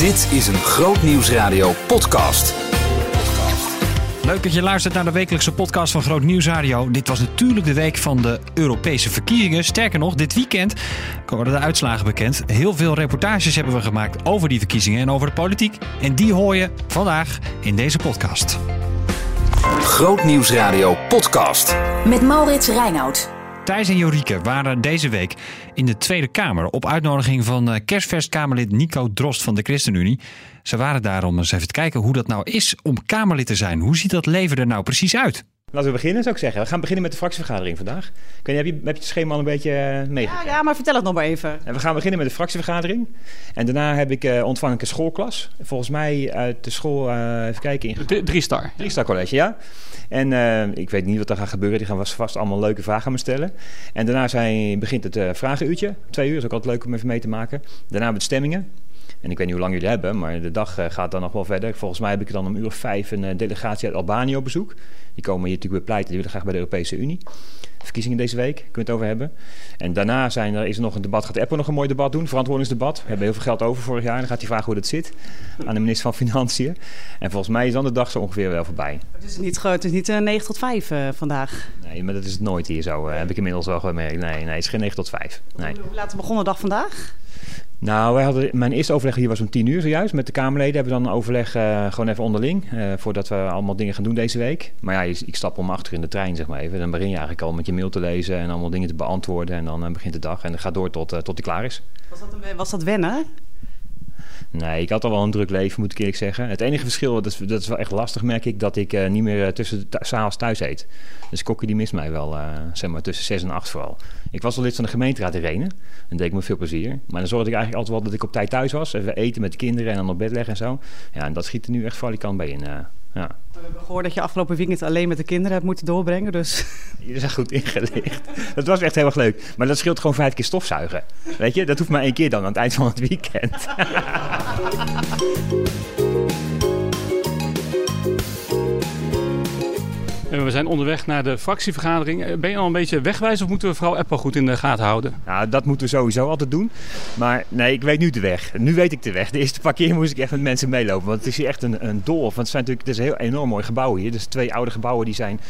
Dit is een Groot Nieuwsradio podcast. Leuk dat je luistert naar de wekelijkse podcast van Groot Nieuwsradio. Dit was natuurlijk de week van de Europese verkiezingen. Sterker nog, dit weekend worden de uitslagen bekend. Heel veel reportages hebben we gemaakt over die verkiezingen en over de politiek. En die hoor je vandaag in deze podcast. Groot Nieuwsradio podcast. Met Maurits Reinoud. Thijs en Jorike waren deze week in de Tweede Kamer op uitnodiging van eh, kerstverskamerlid Nico Drost van de ChristenUnie. Ze waren daar om eens even te kijken hoe dat nou is om Kamerlid te zijn. Hoe ziet dat leven er nou precies uit? Laten we beginnen, zou ik zeggen. We gaan beginnen met de fractievergadering vandaag. Ik weet niet, heb, je, heb je het schema al een beetje meegekregen? Ja, ja, maar vertel het nog maar even. En we gaan beginnen met de fractievergadering. En daarna heb ik uh, ontvang ik een schoolklas. Volgens mij uit de school, uh, even kijken... In... Drie star. Drie star college, ja. En uh, ik weet niet wat er gaat gebeuren. Die gaan vast allemaal leuke vragen aan me stellen. En daarna zijn, begint het uh, vragenuurtje. Twee uur is ook altijd leuk om even mee te maken. Daarna hebben we het stemmingen. En ik weet niet hoe lang jullie hebben, maar de dag uh, gaat dan nog wel verder. Volgens mij heb ik dan om uur vijf een delegatie uit Albanië op bezoek. Die komen hier natuurlijk bepleiten. Die willen graag bij de Europese Unie. Verkiezingen deze week, kunnen we het over hebben. En daarna zijn er, is er nog een debat. Gaat Apple nog een mooi debat doen? Verantwoordingsdebat. We hebben heel veel geld over vorig jaar. Dan gaat hij vragen hoe dat zit aan de minister van Financiën. En volgens mij is dan de dag zo ongeveer wel voorbij. Het is niet, het is niet uh, 9 tot 5 uh, vandaag. Nee, maar dat is het nooit hier zo. Uh, heb ik inmiddels wel gemerkt. Nee, nee, het is geen 9 tot 5. Nee. Hoe laat begon de dag vandaag? Nou, wij hadden, mijn eerste overleg hier was om tien uur zojuist. Met de Kamerleden hebben we dan een overleg uh, gewoon even onderling. Uh, voordat we allemaal dingen gaan doen deze week. Maar ja, ik stap om achter in de trein, zeg maar even. Dan begin je eigenlijk al met je mail te lezen en allemaal dingen te beantwoorden. En dan uh, begint de dag en het gaat door tot, tot die klaar is. Was dat, een, was dat wennen? Nee, ik had al wel een druk leven, moet ik eerlijk zeggen. Het enige verschil, dat is, dat is wel echt lastig, merk ik, dat ik uh, niet meer uh, tussen s'avonds thuis eet. Dus kokkie die mist mij wel, uh, zeg maar, tussen 6 en 8 vooral. Ik was al lid van de gemeenteraad in Renen. En deed ik me veel plezier. Maar dan zorgde ik eigenlijk altijd wel dat ik op tijd thuis was. Even eten met de kinderen en dan op bed leggen en zo. Ja, en dat schiet er nu echt valikant bij in. Ja. We hebben gehoord dat je afgelopen weekend alleen met de kinderen hebt moeten doorbrengen. Dus. Je zijn goed ingelicht. Dat was echt heel erg leuk. Maar dat scheelt gewoon vijf keer stofzuigen. Weet je, dat hoeft maar één keer dan aan het eind van het weekend. We zijn onderweg naar de fractievergadering. Ben je al een beetje wegwijs of moeten we vooral Apple goed in de gaten houden? Nou, dat moeten we sowieso altijd doen. Maar nee, ik weet nu de weg. Nu weet ik de weg. De eerste paar keer moest ik echt met mensen meelopen. Want het is hier echt een, een doolhof. Want het, zijn natuurlijk, het is een heel enorm mooi gebouw hier. Dus twee oude gebouwen die zijn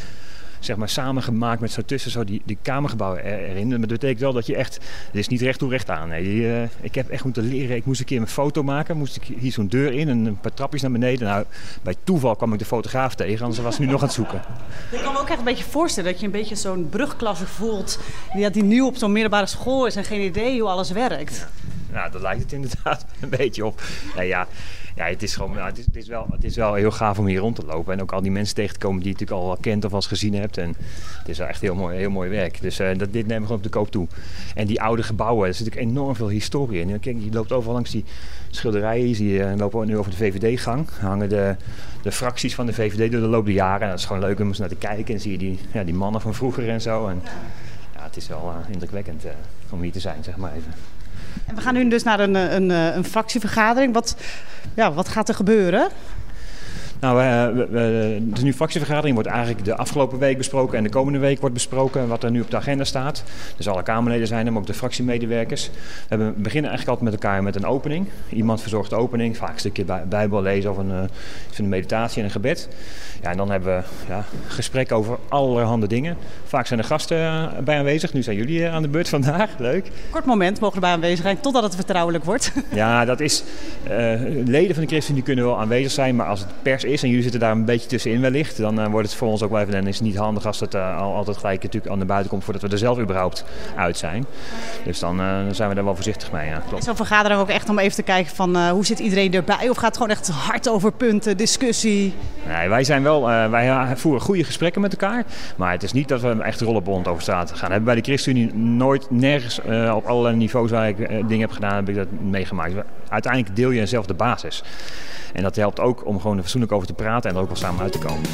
zeg maar samengemaakt met zo tussen zo die, die kamergebouwen erin. Dat betekent wel dat je echt, het is niet recht toe recht aan. Nee, die, uh, ik heb echt moeten leren, ik moest een keer een foto maken, moest ik hier zo'n deur in en een paar trapjes naar beneden. Nou, bij toeval kwam ik de fotograaf tegen, anders was hij nu nog aan het zoeken. Ik kan me ook echt een beetje voorstellen dat je een beetje zo'n brugklasse voelt, die, die nu op zo'n middelbare school is en geen idee hoe alles werkt. Ja. Nou, dat lijkt het inderdaad een beetje op. Nou ja, ja, het is gewoon, nou, het is, wel, het is wel heel gaaf om hier rond te lopen. En ook al die mensen tegen te komen die je natuurlijk al wel kent of als gezien hebt. En het is wel echt heel mooi, heel mooi werk. Dus uh, dat, dit nemen we gewoon op de koop toe. En die oude gebouwen, er zit natuurlijk enorm veel historie in. Kijk, je loopt overal langs die schilderijen. Je ziet, uh, lopen nu over de VVD-gang. hangen de, de fracties van de VVD door de loop der jaren. En dat is gewoon leuk om eens naar te kijken. En zie je die, ja, die mannen van vroeger en zo. En, ja, het is wel uh, indrukwekkend om hier te zijn, zeg maar even. En we gaan nu dus naar een, een, een fractievergadering. Wat, ja, wat gaat er gebeuren? Nou, we, we, de nu fractievergadering wordt eigenlijk de afgelopen week besproken en de komende week wordt besproken wat er nu op de agenda staat. Dus alle Kamerleden zijn er, maar ook de fractiemedewerkers. We, we beginnen eigenlijk altijd met elkaar met een opening. Iemand verzorgt de opening, vaak een stukje Bijbel lezen of een, uh, een meditatie en een gebed. Ja, en dan hebben we ja, gesprekken over allerhande dingen. Vaak zijn er gasten bij aanwezig. Nu zijn jullie aan de beurt vandaag. Leuk. Kort moment mogen erbij aanwezig zijn totdat het vertrouwelijk wordt. Ja, dat is. Uh, leden van de Christen die kunnen wel aanwezig zijn, maar als het pers is en jullie zitten daar een beetje tussenin wellicht, dan uh, wordt het voor ons ook wel even en is het niet handig als het uh, al, altijd gelijk natuurlijk aan de buiten komt voordat we er zelf überhaupt uit zijn. Dus dan uh, zijn we daar wel voorzichtig mee. Ja, klopt. Is zo'n vergadering ook echt om even te kijken van hoe zit iedereen erbij of gaat het gewoon echt hard over punten, discussie? Nee, wij zijn wel, wij voeren goede gesprekken met elkaar, maar het is niet dat we echt rollenbond over straat gaan. Hebben bij de ChristenUnie nooit nergens op allerlei niveaus waar ik dingen heb gedaan, heb ik dat meegemaakt. Uiteindelijk deel je zelf de basis. En dat helpt ook om gewoon er fatsoenlijk over te praten en er ook wel samen uit te komen.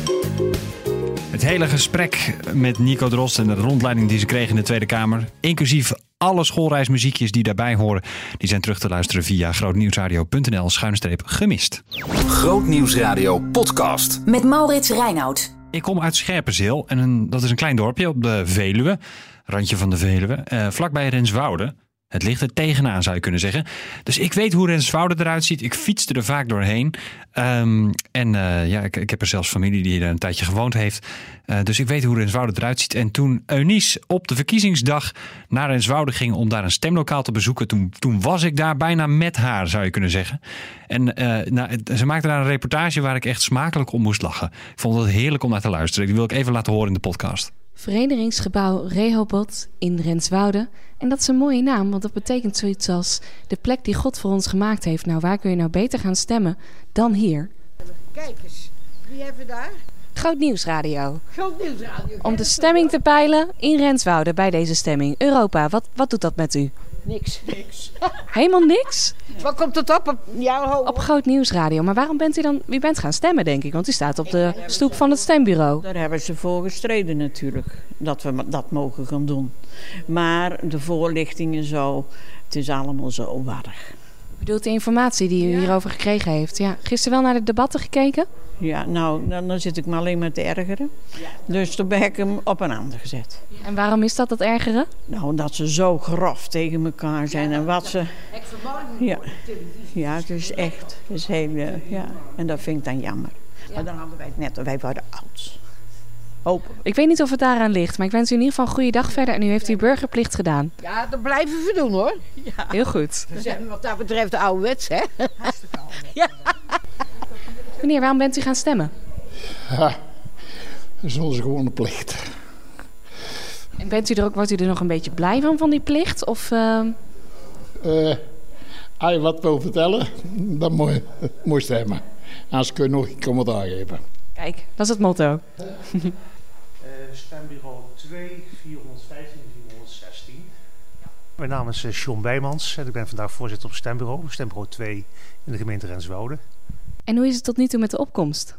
Het hele gesprek met Nico Drost en de rondleiding die ze kregen in de Tweede Kamer, inclusief alle schoolreismuziekjes die daarbij horen, die zijn terug te luisteren via grootnieuwsradio.nl schuinstreep gemist. Grootnieuwsradio podcast. Met Maurits Reinoud. Ik kom uit Scherpenzeel en een, dat is een klein dorpje op de Veluwe, randje van de Veluwe, uh, vlakbij Renswoude. Het ligt er tegenaan, zou je kunnen zeggen. Dus ik weet hoe Renswoude eruit ziet. Ik fietste er vaak doorheen. Ehm, en eh, ja, ik, ik, heb er zelfs familie die er een tijdje gewoond heeft. Uh, dus ik weet hoe Renswoude eruit ziet. En toen Eunice op de verkiezingsdag naar Renswoude ging om daar een stemlokaal te bezoeken, toen, toen was ik daar bijna met haar, zou je kunnen zeggen. En uh, nou, ze maakte daar een reportage waar ik echt smakelijk om moest lachen. Ik vond het heerlijk om naar te luisteren. Die wil ik even laten horen in de podcast. Verenigingsgebouw Rehoboth in Renswoude. En dat is een mooie naam, want dat betekent zoiets als de plek die God voor ons gemaakt heeft. Nou, waar kun je nou beter gaan stemmen dan hier? Kijk eens, wie hebben we daar? Groot Nieuwsradio. Groot Nieuwsradio. Om de stemming te peilen in Renswoude bij deze stemming. Europa, wat, wat doet dat met u? Niks. Niks. Helemaal niks? Wat komt het op? Op, ja, op Groot Nieuwsradio. Maar waarom bent u dan... U bent gaan stemmen, denk ik. Want u staat op de stoep van het stembureau. Daar hebben ze voor gestreden natuurlijk. Dat we dat mogen gaan doen. Maar de voorlichtingen zo... Het is allemaal zo warrig. Bedoelt de informatie die u ja. hierover gekregen heeft. Ja. Gisteren wel naar de debatten gekeken? Ja, nou, dan, dan zit ik me alleen maar te ergeren. Dus toen ben ik hem op een ander gezet. En waarom is dat dat ergeren? Nou, omdat ze zo grof tegen elkaar zijn en wat ze... Ja, ja het is echt. Het is heel, uh, ja. En dat vind ik dan jammer. Maar dan hadden wij het net, wij waren oud. Hopen. Ik weet niet of het daaraan ligt, maar ik wens u in ieder geval een goede dag verder. En u heeft uw burgerplicht gedaan. Ja, dat blijven we doen hoor. Ja. Heel goed. We zijn wat dat betreft ouderwets, hè? Hartstikke ouderwets. Ja. Meneer, waarom bent u gaan stemmen? Ja, dat is onze gewone plicht. En bent u er ook, wordt u er nog een beetje blij van, van die plicht? Of, uh... Uh, als je wat wil vertellen, dan moet je, moet je stemmen. Anders kun je nog een commentaar geven. Kijk, dat is het motto. stembureau 2, 415, 416. Mijn naam is John Bijmans en ik ben vandaag voorzitter op stembureau. Stembureau 2 in de gemeente Renswoude. En hoe is het tot nu toe met de opkomst?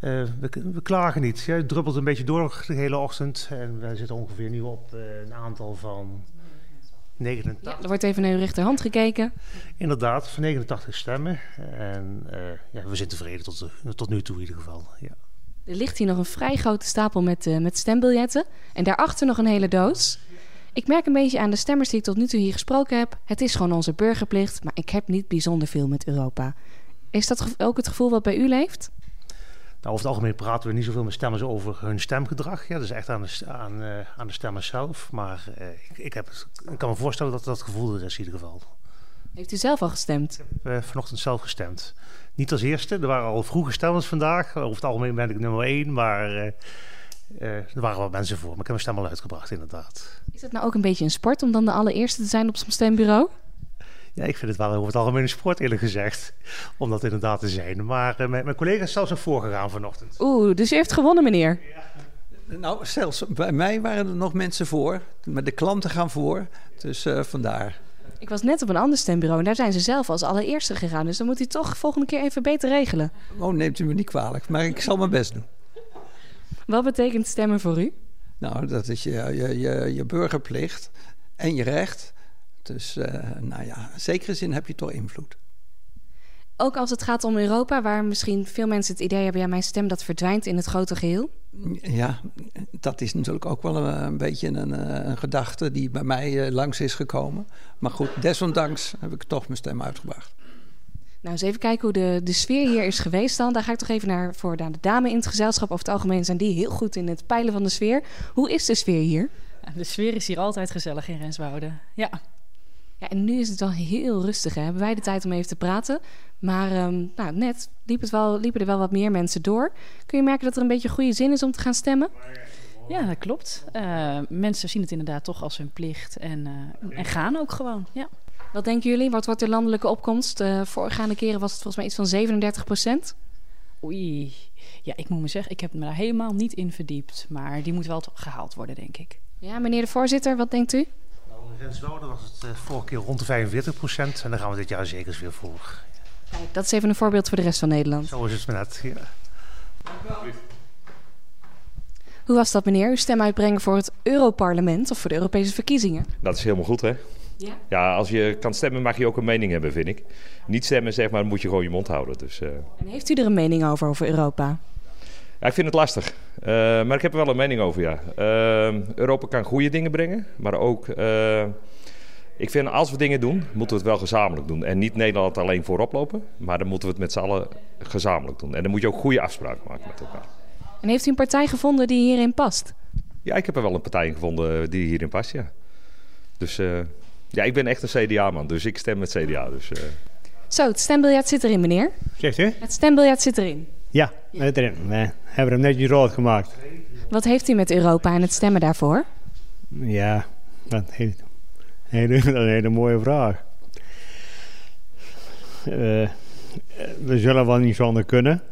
Uh, we, we, klagen niet. Ja, het druppelt een beetje door de hele ochtend. En we zitten ongeveer nu op uh, een aantal van 89. Ja, er wordt even naar uw rechterhand gekeken. Inderdaad, van 89 stemmen. En uh, ja, we zijn tevreden tot, tot nu toe in ieder geval. Ja. Er ligt hier nog een vrij grote stapel met, met stembiljetten. En daarachter nog een hele doos. Ik merk een beetje aan de stemmers die ik tot nu toe hier gesproken heb. Het is gewoon onze burgerplicht, maar ik heb niet bijzonder veel met Europa. Is dat ook het gevoel wat bij u leeft? Nou, over het algemeen praten we niet zoveel met stemmers over hun stemgedrag. Ja, dat is echt aan de, aan, uh, aan de stemmers zelf. Maar uh, ik, ik, heb het, ik kan me voorstellen dat dat gevoel er is in ieder geval. Heeft u zelf al gestemd? Ik heb uh, vanochtend zelf gestemd. Niet als eerste. Er waren al vroege stemmers vandaag. Over het algemeen ben ik nummer één. Maar er waren wel mensen voor. Maar ik heb mijn stem al uitgebracht, inderdaad. Is het nou ook een beetje een sport om dan de allereerste te zijn op zo'n stembureau? Ja, ik vind het wel over het algemeen een sport, eerlijk gezegd. Om dat inderdaad te zijn. Maar uh, mijn, mijn collega's zelfs ook voorgegaan vanochtend. Oeh, dus u heeft gewonnen, meneer? Ja. Nou, zelfs bij mij waren er nog mensen voor. Maar de klanten gaan voor. Dus uh, vandaar. Ik was net op een ander stembureau en daar zijn ze zelf als allereerste gegaan. Dus dan moet u toch volgende keer even beter regelen. Oh, neemt u me niet kwalijk. Maar ik zal mijn best doen. Wat betekent stemmen voor u? Nou, dat is je, je, je, je burgerplicht en je recht. Dus uh, nou ja, in zekere zin heb je toch invloed. Ook als het gaat om Europa, waar misschien veel mensen het idee hebben... ja, mijn stem dat verdwijnt in het grote geheel? Ja, dat is natuurlijk ook wel een, een beetje een, een, gedachte die bij mij langs is gekomen. Maar goed, desondanks heb ik toch mijn stem uitgebracht. Nou, eens even kijken hoe de, de sfeer hier is geweest dan. Daar ga ik toch even naar voor naar de dame in het gezelschap. Over het algemeen zijn die heel goed in het peilen van de sfeer. Hoe is de sfeer hier? Ja, de sfeer is hier altijd gezellig in Renswoude, ja. Ja, en nu is het wel heel rustig. Hè? Hebben wij de tijd om even te praten. Maar um, nou, net liep het wel, liepen er wel wat meer mensen door. Kun je merken dat er een beetje goede zin is om te gaan stemmen? Ja, dat klopt. Uh, mensen zien het inderdaad toch als hun plicht en, uh, en gaan ook gewoon. Ja. Wat denken jullie? Wat wordt de landelijke opkomst? Uh, voorgaande keren was het volgens mij iets van 37 procent. Oei. Ja, ik moet me zeggen, ik heb me daar helemaal niet in verdiept. Maar die moet wel gehaald worden, denk ik. Ja, meneer de voorzitter, wat denkt u? In was het uh, vorige keer rond de 45 procent. En daar gaan we dit jaar zeker weer voor. Kijk, dat is even een voorbeeld voor de rest van Nederland. Zo is het net, ja. Hoe was dat, meneer? Uw stem uitbrengen voor het Europarlement of voor de Europese verkiezingen? Dat is helemaal goed, hè? Ja? Ja, als je kan stemmen mag je ook een mening hebben, vind ik. Niet stemmen, zeg maar, moet je gewoon je mond houden. Dus, uh... En heeft u er een mening over, over Europa? Ja, ik vind het lastig. Uh, maar ik heb er wel een mening over, ja. Uh, Europa kan goede dingen brengen, maar ook uh, Ik vind als we dingen doen, moeten we het wel gezamenlijk doen. En niet Nederland alleen voorop lopen, maar dan moeten we het met z'n allen gezamenlijk doen. En dan moet je ook goede afspraken maken met elkaar. En heeft u een partij gevonden die hierin past? Ja, ik heb er wel een partij gevonden die hierin past, ja. Dus uh, ja, ik ben echt een CDA-man, dus ik stem met CDA. Dus, uh... Zo, het stembiljet zit erin, meneer. Zegt u? Het stembiljet zit erin. Ja, zit erin. We hebben hem netjes rood gemaakt. Wat heeft u met Europa en het stemmen daarvoor? Ja, dat heeft hele, dat is een hele mooie vraag. Uh, we zullen wel niet zonder kunnen.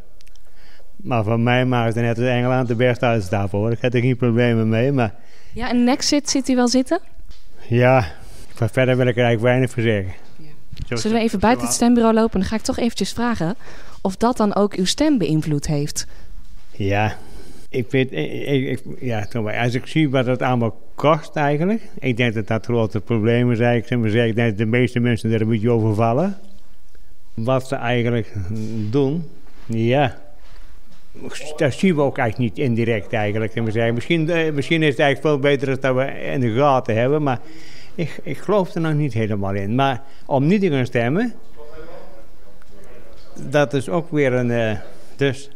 Maar voor mij maakt het net als Engeland de beste uitstap hoor. Ik heb er geen problemen mee. Maar... Ja, een Nexit zit u wel zitten? Ja, maar verder wil ik er eigenlijk weinig voor zeggen. Zullen we even buiten het stembureau lopen? Dan ga ik toch eventjes vragen of dat dan ook uw stem beïnvloed heeft. Ja, ik weet, ik, ik, ja, als ik zie wat het allemaal kost eigenlijk, ik denk dat dat grote probleem is eigenlijk. Ik denk dat de meeste mensen er een beetje over vallen. Wat ze eigenlijk doen, ja, dat zien we ook eigenlijk niet indirect eigenlijk. Misschien, eh, misschien is het eigenlijk veel beter dat we in de gaten hebben, maar ik, ik geloof er nog niet helemaal in. Maar om niet te gaan stemmen, dat is ook weer een... Uh, dus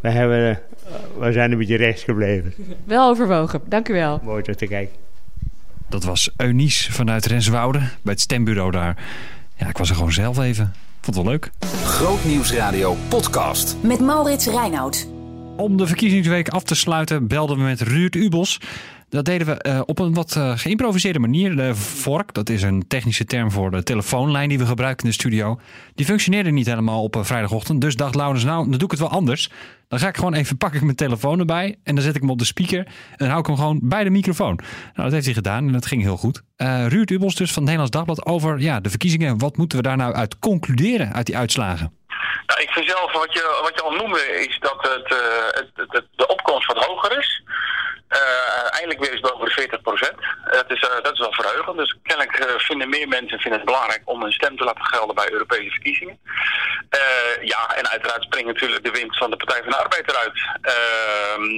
we, hebben, uh, we zijn een beetje rechts gebleven. Wel overwogen, dank u wel. Mooi om te kijken. Dat was Eunice vanuit Renswoude bij het stembureau daar. Ja, ik was er gewoon zelf even. Vond het wel leuk. Grootnieuwsradio podcast. Met Maurits Reinoud. Om de verkiezingsweek af te sluiten belden we met Ruud Ubels. Dat deden we uh, op een wat uh, geïmproviseerde manier. De vork, dat is een technische term voor de telefoonlijn die we gebruiken in de studio. Die functioneerde niet helemaal op uh, vrijdagochtend. Dus dacht Laurens, nou, dan doe ik het wel anders. Dan ga ik gewoon even, pak ik mijn telefoon erbij. En dan zet ik hem op de speaker. En hou ik hem gewoon bij de microfoon. Nou, dat heeft hij gedaan en dat ging heel goed. Ruud Ubels dus van het Nederlands Dagblad over ja, de verkiezingen. Wat moeten we daar nou uit concluderen uit die uitslagen? Nou, ik vind zelf, wat je, wat je al noemde, is dat het, het, de opkomst wat hoger is. Uh, eindelijk weer eens boven de 40 procent. dat, is, uh, dat is wel verheugend. Dus kennelijk vinden meer mensen vinden het belangrijk om hun stem te laten gelden bij Europese verkiezingen. ja, en uiteraard springt natuurlijk de winst van de Partij van de Arbeid eruit.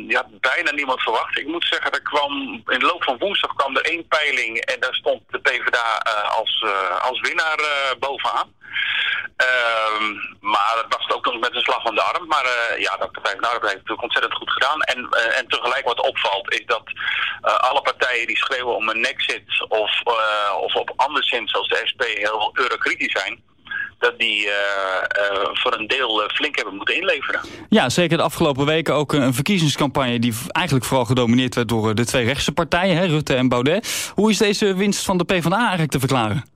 je had bijna niemand verwacht. Ik moet zeggen, er kwam, in de loop van woensdag kwam er één peiling en daar stond de PvdA als, als winnaar bovenaan. Uh, maar dat was ook nog met een slag van de arm. Maar uh, ja, dat Partij van de Arbeid heeft natuurlijk ontzettend goed gedaan. En, uh, en tegelijk wat opvalt is dat uh, alle partijen die schreeuwen om een nexit of, of op anderszins zoals de SP heel eurokritisch zijn dat die voor een deel flink hebben moeten inleveren. Ja, zeker de afgelopen weken ook een verkiezingscampagne die eigenlijk vooral gedomineerd werd door de twee rechtse partijen, hè, Rutte en Baudet. Hoe is deze winst van de PvdA eigenlijk te verklaren?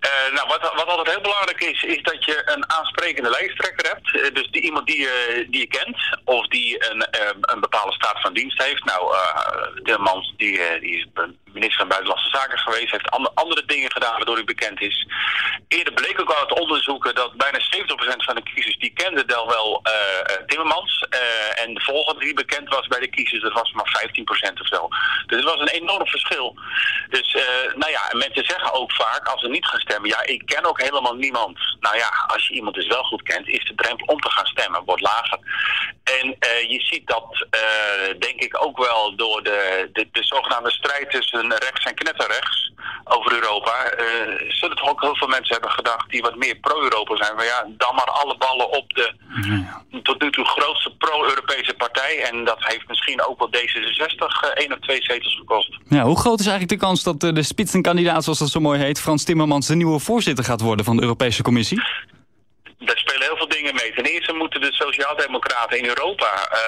Uh, nou, wat, wat altijd heel belangrijk is, is dat je een aansprekende lijsttrekker hebt. Uh, dus die, iemand die, uh, die je kent, of die een, een bepaalde staat van dienst heeft. Nou, de man die, die is minister van Buitenlandse Zaken geweest, heeft andere, dingen gedaan waardoor hij bekend is. Eerder bleek ook al uit onderzoeken dat bijna 70% van de kiezers die kenden dan wel Timmermans. en de volgende die bekend was bij de kiezers, dat was maar 15% of zo. Dus het was een enorm verschil. Dus, nou ja, en mensen zeggen ook vaak, als er niet gaan stemmen, ja, ik ken ook helemaal niemand. Nou ja, als je iemand dus wel goed kent, is de drempel om te gaan stemmen, wordt lager. En je ziet dat, denk ik, ook wel door de, de, de zogenaamde strijd tussen rechts en knetterrechts over Europa. Uh, zullen toch ook heel veel mensen hebben gedacht die wat meer pro-Europa zijn. Maar ja, dan maar alle ballen op de ja. tot nu toe grootste pro-Europese partij. En dat heeft misschien ook wel D66 één of twee zetels gekost. Ja, hoe groot is eigenlijk de kans dat de spitsenkandidaat, zoals dat zo mooi heet, Frans Timmermans, de nieuwe voorzitter gaat worden van de Europese Commissie? Daar spelen heel veel dingen mee. Ten eerste moeten de sociaaldemocraten in Europa uh,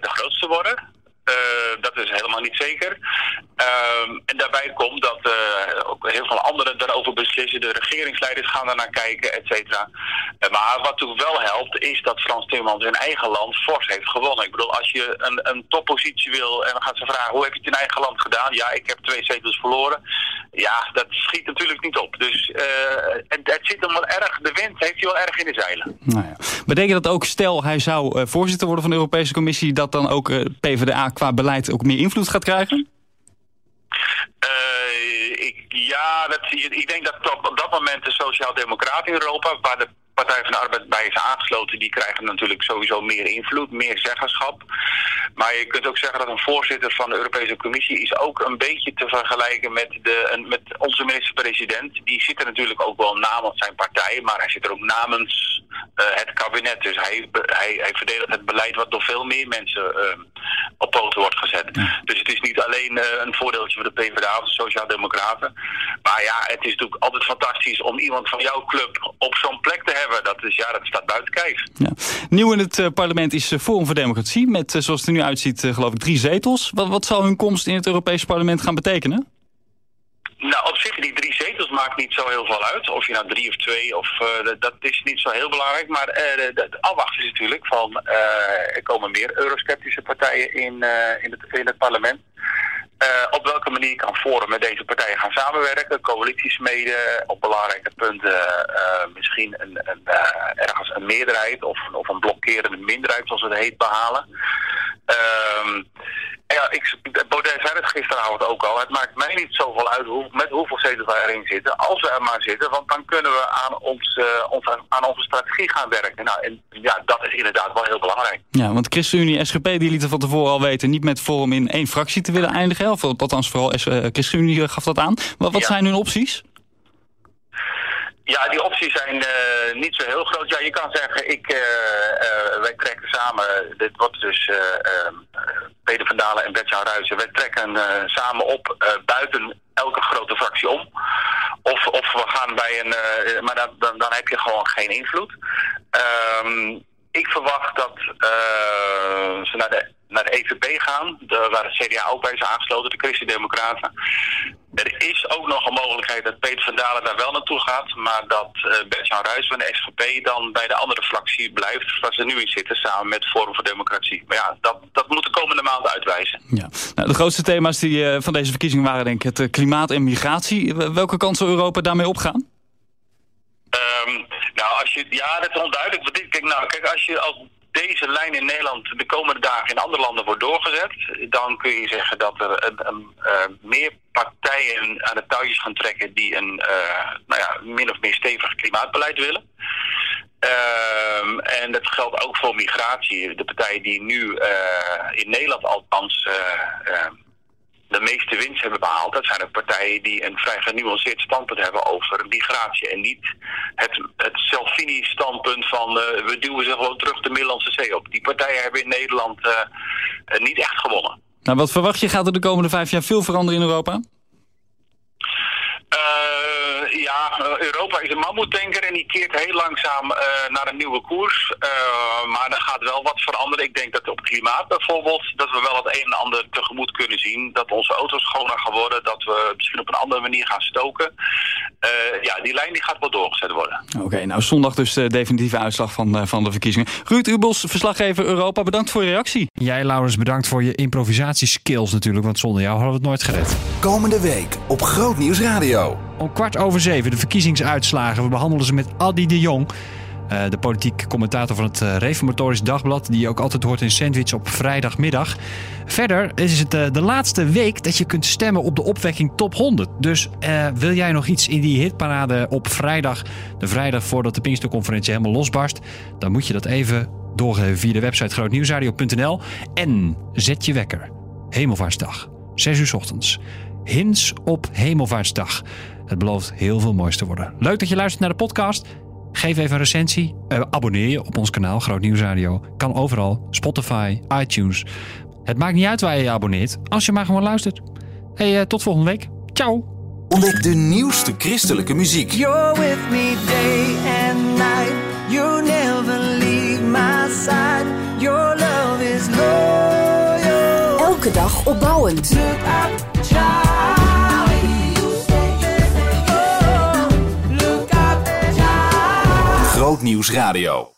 de grootste worden. Uh, dat is helemaal niet zeker. Uh, en daarbij komt dat uh, ook heel veel anderen daarover beslissen. De regeringsleiders gaan daarnaar kijken, et cetera. Uh, maar wat natuurlijk wel helpt, is dat Frans Timmermans in eigen land fors heeft gewonnen. Ik bedoel, als je een, een toppositie wil en dan gaat ze vragen, hoe heb je het in eigen land gedaan? Ja, ik heb twee zetels verloren. Ja, dat schiet natuurlijk niet op. Dus het, het, zit hem wel erg, de wind heeft hij wel erg in de zeilen. Nou ja. Betekent dat ook, stel hij zou voorzitter worden van de Europese Commissie, dat dan ook PvdA qua beleid ook meer invloed gaat krijgen? Uh, ik, ja, dat, ik denk dat op, dat moment de Sociaaldemocraten in Europa, waar de Partij van de Arbeid bij is aangesloten, die krijgen natuurlijk sowieso meer invloed, meer zeggenschap. Maar je kunt ook zeggen dat een voorzitter van de Europese Commissie is ook een beetje te vergelijken met, de, met onze minister-president. Die zit er natuurlijk ook wel namens zijn partij, maar hij zit er ook namens eh, het kabinet. Dus hij, hij, hij verdedigt het beleid wat door veel meer mensen eh, op poten wordt gezet. Dus het is niet alleen eh, een voordeeltje voor de PvdA of de Sociaaldemocraten. Maar ja, het is natuurlijk altijd fantastisch om iemand van jouw club op zo'n plek te hebben. Dat, is, ja, dat staat buiten kijf. Ja. Nieuw in het eh, parlement is eh, Forum voor Democratie. Met, zoals het er nu uitziet, geloof ik drie zetels. Wat, wat zal hun komst in het Europese parlement gaan betekenen? Nou, op zich, die drie zetels maakt niet zo heel veel uit. Of je nou drie of twee, of, eh, dat- is niet zo heel belangrijk. Maar eh, de- de- het afwachten is natuurlijk van, eh, er komen meer eurosceptische partijen in, in, het, parlement. Op welke manier kan Forum met deze partijen gaan samenwerken, coalities smeden, op belangrijke punten misschien een, een, ergens een meerderheid of, of een blokkerende minderheid, zoals het heet, behalen. Ehm, ja, ik, Baudet zei het gisteravond ook al. Het maakt mij niet zoveel uit hoe, met hoeveel zetels wij erin zitten. Als we er maar zitten, want dan kunnen we aan, ons, eh, ons, aan onze strategie gaan werken. Nou, en ja, dat is inderdaad wel heel belangrijk. Ja, want ChristenUnie en SGP die lieten van tevoren al weten... niet met Forum in één fractie te willen eindigen. Of althans, vooral eh, ChristenUnie gaf dat aan. Wat, wat Ja. zijn hun opties? Ja, die opties zijn eh, niet zo heel groot. Ja, je kan zeggen, ik, eh, eh, wij trekken samen, dit wordt dus eh eh, Peter van Dalen en Bertjan Ruijsen, wij trekken eh, samen op eh, buiten elke grote fractie om. Of, of we gaan bij een, eh, maar dan, dan, dan heb je gewoon geen invloed. Ehm, ik verwacht dat eh, ze naar de, naar de EVP gaan, de, waar de CDA ook bij is aangesloten, de Christen-Democraten. Er is ook nog een mogelijkheid dat Peter van Dalen daar wel naartoe gaat, maar dat uh, Bert-Jan Ruijs van de SGP dan bij de andere fractie blijft waar ze nu in zitten, samen met Forum voor Democratie. Maar ja, dat, dat moet de komende maanden uitwijzen. Ja. Nou, de grootste thema's die, eh, van deze verkiezingen waren denk ik het klimaat en migratie. Welke kant zal Europa daarmee opgaan? Ehm, nou, als je, ja, dat is onduidelijk. Nou, kijk, als je als deze lijn in Nederland de komende dagen in andere landen wordt doorgezet, dan kun je zeggen dat er een, eh, meer partijen aan de touwtjes gaan trekken die een eh, nou ja, min of meer stevig klimaatbeleid willen. Ehm, en dat geldt ook voor migratie. De partijen die nu eh, in Nederland althans eh, de meeste winst hebben behaald, dat zijn de partijen die een vrij genuanceerd standpunt hebben over migratie. En niet het, het Salvini-standpunt van eh, we duwen ze gewoon terug de Middellandse Zee op. Die partijen hebben in Nederland eh, eh, niet echt gewonnen. Nou, wat verwacht je? Gaat er de komende vijf jaar veel veranderen in Europa? Eh, ja, eh, Europa is een mammoetanker en die keert heel langzaam eh, naar een nieuwe koers. Eh, maar er gaat wel wat veranderen. Ik denk dat op klimaat bijvoorbeeld, dat we wel het een en ander tegemoet kunnen zien. Dat onze auto's schoner gaan worden, dat we misschien op een andere manier gaan stoken. Eh, ja, die lijn die gaat wel doorgezet worden. Oké, nou zondag dus de definitieve uitslag van, eh, van de verkiezingen. Ruud Ubels, verslaggever Europa, bedankt voor je reactie. Jij, Laurens, bedankt voor je improvisatieskills natuurlijk, want zonder jou hadden we het nooit gered. Komende week op Groot Nieuws Radio. Om kwart over zeven de verkiezingsuitslagen. We behandelen ze met Adi de Jong. eh, de politiek commentator van het eh, Reformatorisch Dagblad. Die je ook altijd hoort in Sandwich op vrijdagmiddag. Verder is het eh, de laatste week dat je kunt stemmen op de opwekking Top 100. Dus wil jij nog iets in die hitparade op vrijdag, de vrijdag voordat de Pinksterconferentie helemaal losbarst, dan moet je dat even doorgeven via de website grootnieuwsradio.nl en zet je wekker. Hemelvaartsdag, 6 uur ochtends. Hins op Hemelvaartsdag. Het belooft heel veel moois te worden. Leuk dat je luistert naar de podcast. Geef even een recensie. Eh, abonneer je op ons kanaal Groot Nieuws Radio. Kan overal. Spotify, iTunes. Het maakt niet uit waar je je abonneert. Als je maar gewoon luistert. Hey, eh, tot volgende week. Ciao. Ontdek de nieuwste christelijke muziek. You're with me day and night. You never leave my side. Your love is loyal. Elke dag opbouwend. Oh,